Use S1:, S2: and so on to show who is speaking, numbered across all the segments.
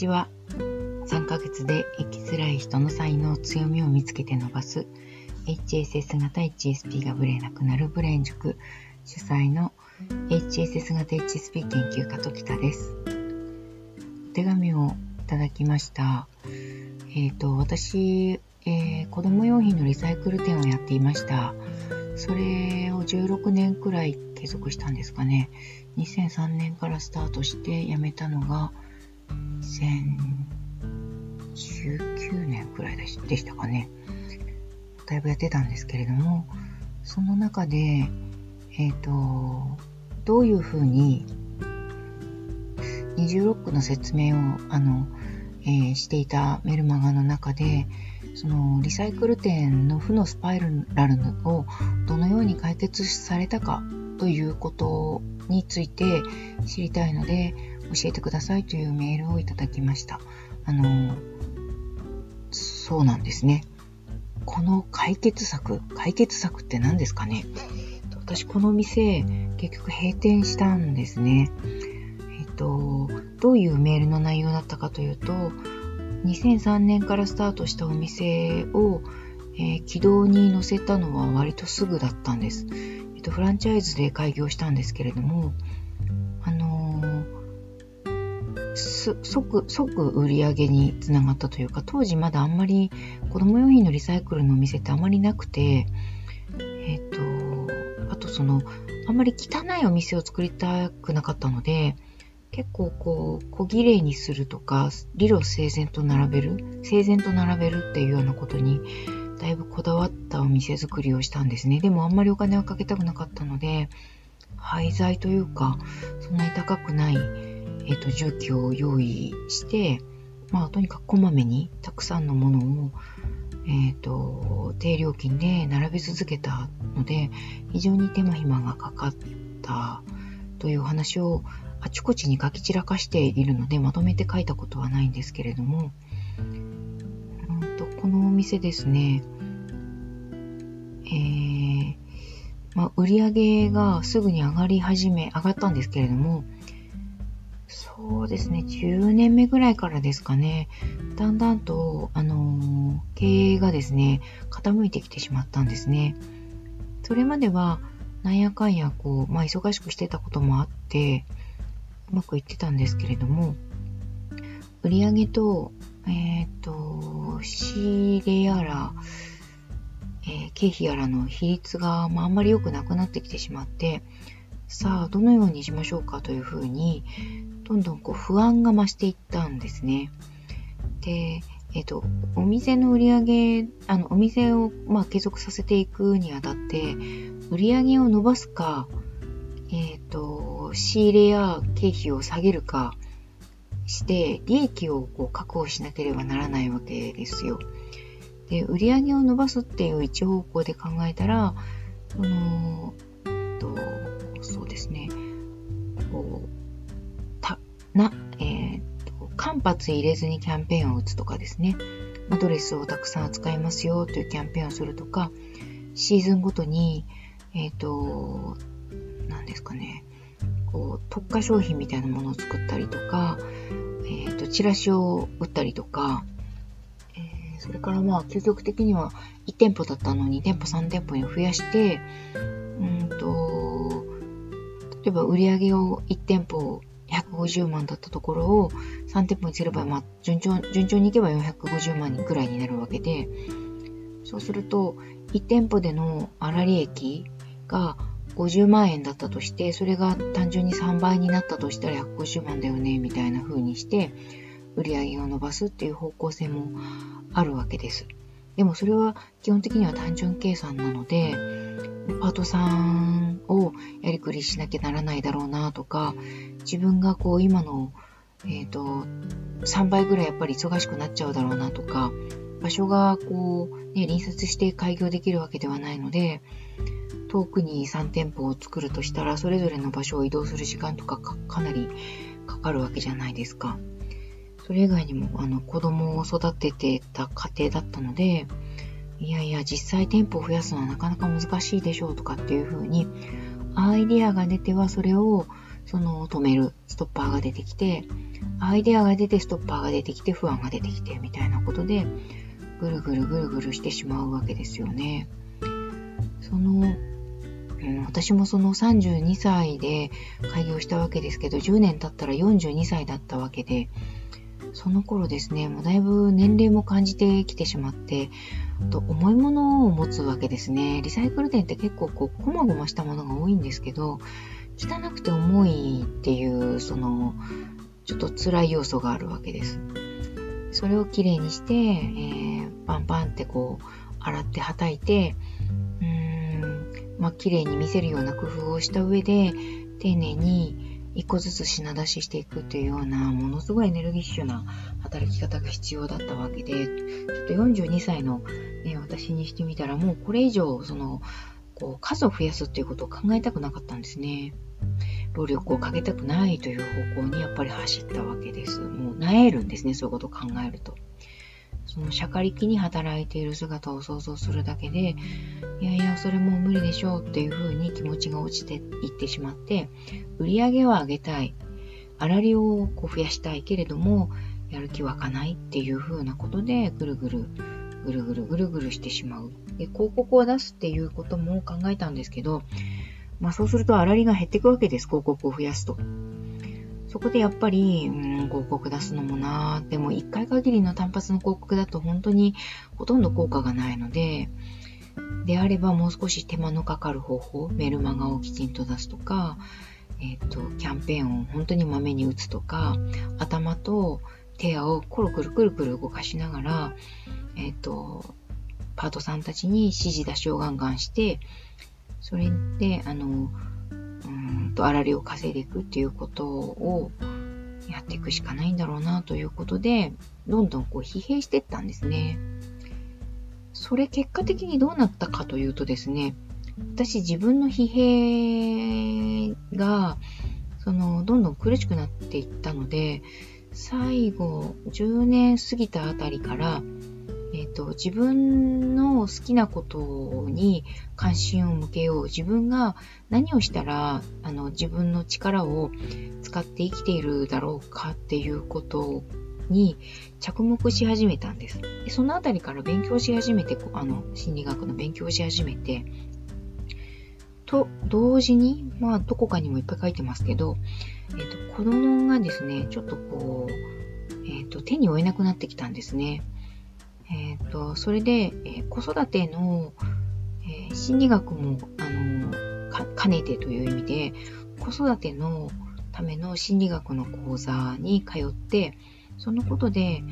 S1: ちは。3ヶ月で生きづらい人の才能、強みを見つけて伸ばす HSS 型 HSP がブレなくなるブレン塾主催の HSS 型 HSP 研究家ときたです。お手紙をいただきました。えっ、ー、と、私、えー、子供用品のリサイクル店をやっていました。それを16年くらい継続したんですかね。2003年からスタートして辞めたのが2019年くらいでしたかね。だいぶやってたんですけれども、その中で、えっ、ー、と、どういうふうに20ロックの説明を、あの、えー、していたメルマガの中で、そのリサイクル店の負のスパイラルをどのように解決されたかということについて知りたいので教えてくださいというメールをいただきました。あの、そうなんですね。この解決策、解決策って何ですかね？私この店結局閉店したんですね。えっと、どういうメールの内容だったかというと、2003年からスタートしたお店を、えー、軌道に乗せたのは割とすぐだったんです。えっと、フランチャイズで開業したんですけれども、即、即売り上げにつながったというか、当時まだあんまり子供用品のリサイクルのお店ってあまりなくて、えっ、と、あとその、あんまり汚いお店を作りたくなかったので、結構こう、小綺麗にするとか、理路整然と並べる、整然と並べるっていうようなことに、だいぶこだわったお店作りをしたんですね。でもあんまりお金をかけたくなかったので、廃材というか、そんなに高くない、えっ、ー、と、重機を用意して、まあ、とにかくこまめにたくさんのものを、えっ、ー、と、低料金で並べ続けたので、非常に手間暇がかかったという話をあちこちに書き散らかしているので、まとめて書いたことはないんですけれども、うんとこのお店ですね、えー、まあ、売り上げがすぐに上がり始め、上がったんですけれども、そうですね、10年目ぐらいからですかね、だんだんと、あのー、経営がですね、傾いてきてしまったんですね。それまでは、なんやかんや、こう、まあ、忙しくしてたこともあって、うまくいってたんですけれども、売上と、えっ、ー、と、仕入れやら、えー、経費やらの比率が、まあ、あんまり良くなくなってきてしまって、さあ、どのようにしましょうかというふうに、どんどんこう不安が増していったんですね。で、えっ、と、お店の売り上げ、あの、お店を、まあ、継続させていくにあたって、売り上げを伸ばすか、えっ、と、仕入れや経費を下げるかして、利益をこう確保しなければならないわけですよ。で、売り上げを伸ばすっていう一方向で考えたら、その、とそうですね、こう、た、な、えー、と、間髪入れずにキャンペーンを打つとかですね、まドレスをたくさん扱いますよというキャンペーンをするとか、シーズンごとに、えっ、ー、と、何ですかね、こう、特化商品みたいなものを作ったりとか、えっ、ー、と、チラシを売ったりとか、えー、それからまあ、究極的には1店舗だったのに2店舗3店舗に増やして、うんと、例えば売り上げを1店舗150万だったところを3店舗にすれば、まあ、順調、順調にいけば450万人くらいになるわけで、そうすると、1店舗での粗利益が50万円だったとして、それが単純に3倍になったとしたら150万だよね、みたいな風にして、売り上げを伸ばすっていう方向性もあるわけです。でもそれは基本的には単純計算なので、パートさんをやりくりしなきゃならないだろうなとか、自分がこう今の、えっ、ー、と、3倍ぐらいやっぱり忙しくなっちゃうだろうなとか、場所がこう、ね、隣接して開業できるわけではないので、遠くに3店舗を作るとしたら、それぞれの場所を移動する時間とかかなりかかるわけじゃないですか。それ以外にも、あの、子供を育ててた家庭だったので、いやいや、実際店舗を増やすのはなかなか難しいでしょうとかっていうふうに、アイデアが出てはそれをその止めるストッパーが出てきて、アイデアが出てストッパーが出てきて不安が出てきてみたいなことで、ぐるぐるぐるぐるしてしまうわけですよね。その、私もその32歳で開業したわけですけど、10年経ったら42歳だったわけで、その頃ですね、もうだいぶ年齢も感じてきてしまって、と重いものを持つわけですね。リサイクル店って結構こう、こまごましたものが多いんですけど、汚くて重いっていう、その、ちょっと辛い要素があるわけです。それをきれいにして、えー、パンパンってこう、洗ってはたいて、うーん、まあ、綺麗に見せるような工夫をした上で、丁寧に一個ずつ品出ししていくっていうような、ものすごいエネルギッシュな働き方が必要だったわけで、ちょっと42歳の、ね、私にしてみたら、もうこれ以上、その、こう、数を増やすっていうことを考えたくなかったんですね。労力をかけたくないという方向にやっぱり走ったわけです。もう、なえるんですね、そういうことを考えると。そのしゃかりきに働いている姿を想像するだけで、いやいや、それもう無理でしょうっていうふうに気持ちが落ちていってしまって、売り上げは上げたい。粗利をこう増やしたいけれども、やる気湧かないっていうふうなことで、ぐるぐる、ぐるぐるぐるぐるしてしまう。で、広告を出すっていうことも考えたんですけど、まあそうすると粗利が減っていくわけです、広告を増やすと。そこでやっぱり、うん、広告出すのもなでも一回限りの単発の広告だと本当にほとんど効果がないので、であればもう少し手間のかかる方法、メルマガをきちんと出すとか、えっ、ー、と、キャンペーンを本当にまめに打つとか、頭と手をコロくるくるくる動かしながら、えっ、ー、と、パートさんたちに指示出しをガンガンして、それで、あの、うんと、粗利を稼いでいくっていうことをやっていくしかないんだろうなということで、どんどんこう疲弊していったんですね。それ結果的にどうなったかというとですね、私自分の疲弊が、その、どんどん苦しくなっていったので、最後、10年過ぎたあたりから、ー、と、自分の好きなことに関心を向けよう。自分が何をしたら、あの、自分の力を使って生きているだろうかっていうことに着目し始めたんです。でそのあたりから勉強し始めて、あの、心理学の勉強し始めて、と、同時に、まあ、どこかにもいっぱい書いてますけど、えっ、ー、と、子供がですね、ちょっとこう、えっ、と、手に負えなくなってきたんですね。えっ、ー、と、それで、え、子育ての、え、心理学も、あのか、兼ねてという意味で、子育てのための心理学の講座に通って、そのことで、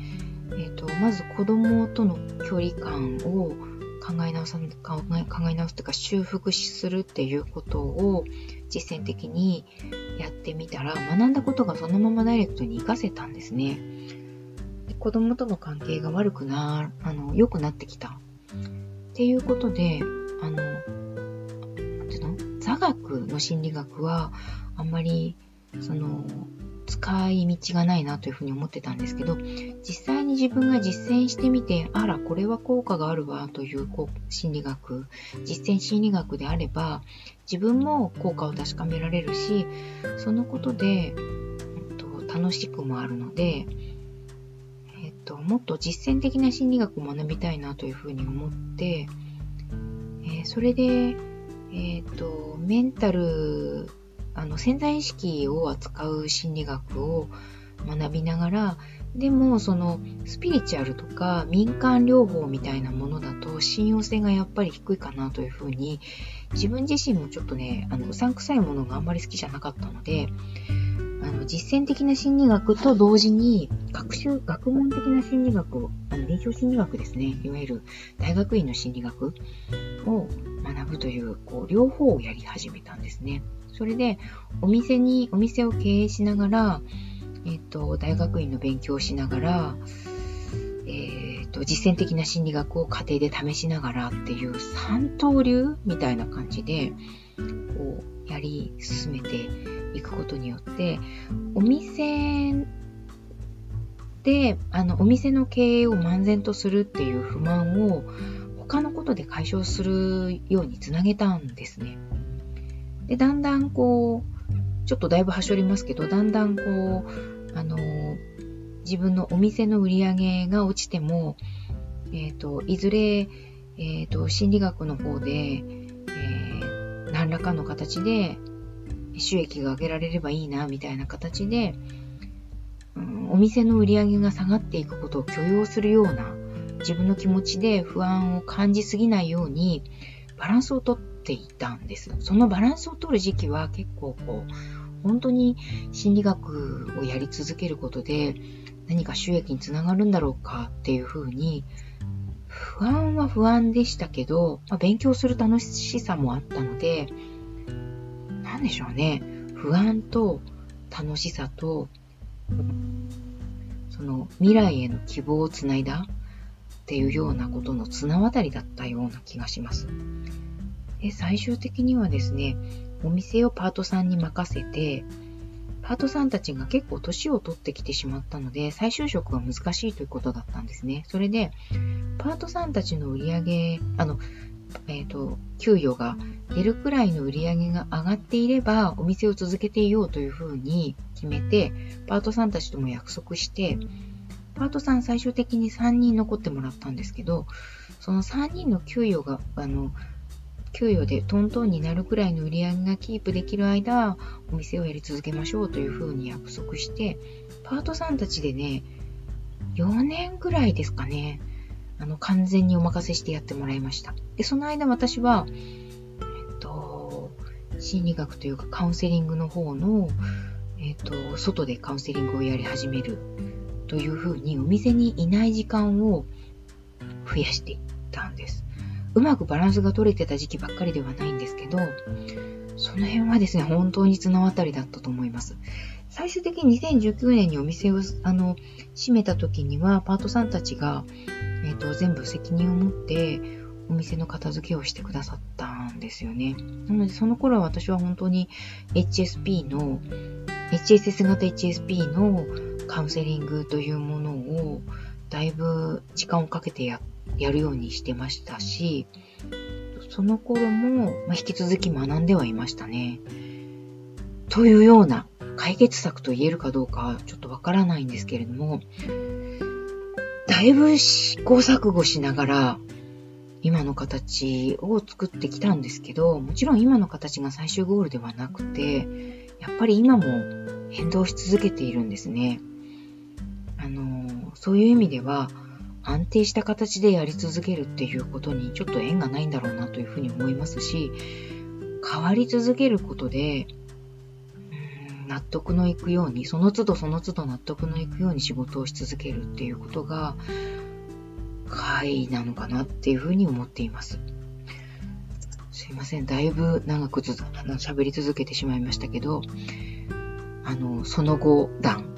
S1: えっ、と、まず子供との距離感を考え直さ考え考え直すというか修復するっていうことを実践的にやってみたら学んだことがそのままダイレクトに活かせたんですね。子供との関係が悪くな、あの、良くなってきた。っていうことで、あの、なんていうの？座学の心理学は、あんまり、その、使い道がないなというふうに思ってたんですけど、実際に自分が実践してみて、あら、これは効果があるわというこう心理学、実践心理学であれば、自分も効果を確かめられるし、そのことで、楽しくもあるので、と、もっと実践的な心理学を学びたいなというふうに思って、えー、それで、えっ、ー、と、メンタル、あの、潜在意識を扱う心理学を学びながら、でも、その、スピリチュアルとか民間療法みたいなものだと信用性がやっぱり低いかなというふうに、自分自身もちょっとね、あの、うさんくさいものがあんまり好きじゃなかったので、あの、実践的な心理学と同時に、学習、学問的な心理学を、あの、臨床心理学ですね。いわゆる大学院の心理学を学ぶという、こう、両方をやり始めたんですね。それで、お店に、お店を経営しながら、えっ、と、大学院の勉強をしながら、えっ、と、実践的な心理学を家庭で試しながらっていう三刀流みたいな感じで、こう、やり進めていくことによって、お店で、あの、お店の経営を漫然とするっていう不満を他のことで解消するようにつなげたんですね。で、だんだんこう、ちょっとだいぶはしょりますけど、だんだんこう、あの、自分のお店の売り上げが落ちても、えっ、ー、と、いずれ、えっ、ー、と、心理学の方で、えー、何らかの形で収益が上げられればいいな、みたいな形で、うん、お店の売り上げが下がっていくことを許容するような自分の気持ちで不安を感じすぎないようにバランスをとっていたんです。そのバランスを取る時期は結構こう、本当に心理学をやり続けることで何か収益につながるんだろうかっていうふうに不安は不安でしたけど、まあ、勉強する楽しさもあったので、なんでしょうね。不安と楽しさと、その未来への希望をつないだっていうようなことの綱渡りだったような気がします。で最終的にはですね、お店をパートさんに任せて、パートさんたちが結構年を取ってきてしまったので、再就職が難しいということだったんですね。それで、パートさんたちの売り上げ、あの、えっ、ー、と、給与が出るくらいの売り上げが上がっていれば、お店を続けていようというふうに決めて、パートさんたちとも約束して、パートさん最終的に3人残ってもらったんですけど、その3人の給与が、あの、給与でトントンになるくらいの売り上げがキープできる間、お店をやり続けましょうというふうに約束して、パートさんたちでね、4年ぐらいですかね、あの、完全にお任せしてやってもらいました。で、その間私は、えっと、心理学というかカウンセリングの方の、えっと、外でカウンセリングをやり始めるというふうに、お店にいない時間を増やしていったんです。うまくバランスが取れてた時期ばっかりではないんですけど、その辺はですね、本当に綱渡りだったと思います。最終的に2019年にお店を、あの、閉めた時には、パートさんたちが、えっ、ー、と、全部責任を持って、お店の片付けをしてくださったんですよね。なので、その頃は私は本当に HSP の、HSS 型 HSP のカウンセリングというものを、だいぶ時間をかけてややるようにしてましたし、その頃も、まあ、引き続き学んではいましたね。というような解決策と言えるかどうかちょっとわからないんですけれども、だいぶ試行錯誤しながら今の形を作ってきたんですけど、もちろん今の形が最終ゴールではなくて、やっぱり今も変動し続けているんですね。あの、そういう意味では、安定した形でやり続けるっていうことにちょっと縁がないんだろうなというふうに思いますし、変わり続けることで、納得のいくように、その都度その都度納得のいくように仕事をし続けるっていうことが、会なのかなっていうふうに思っています。すいません。だいぶ長くず喋り続けてしまいましたけど、あの、その後談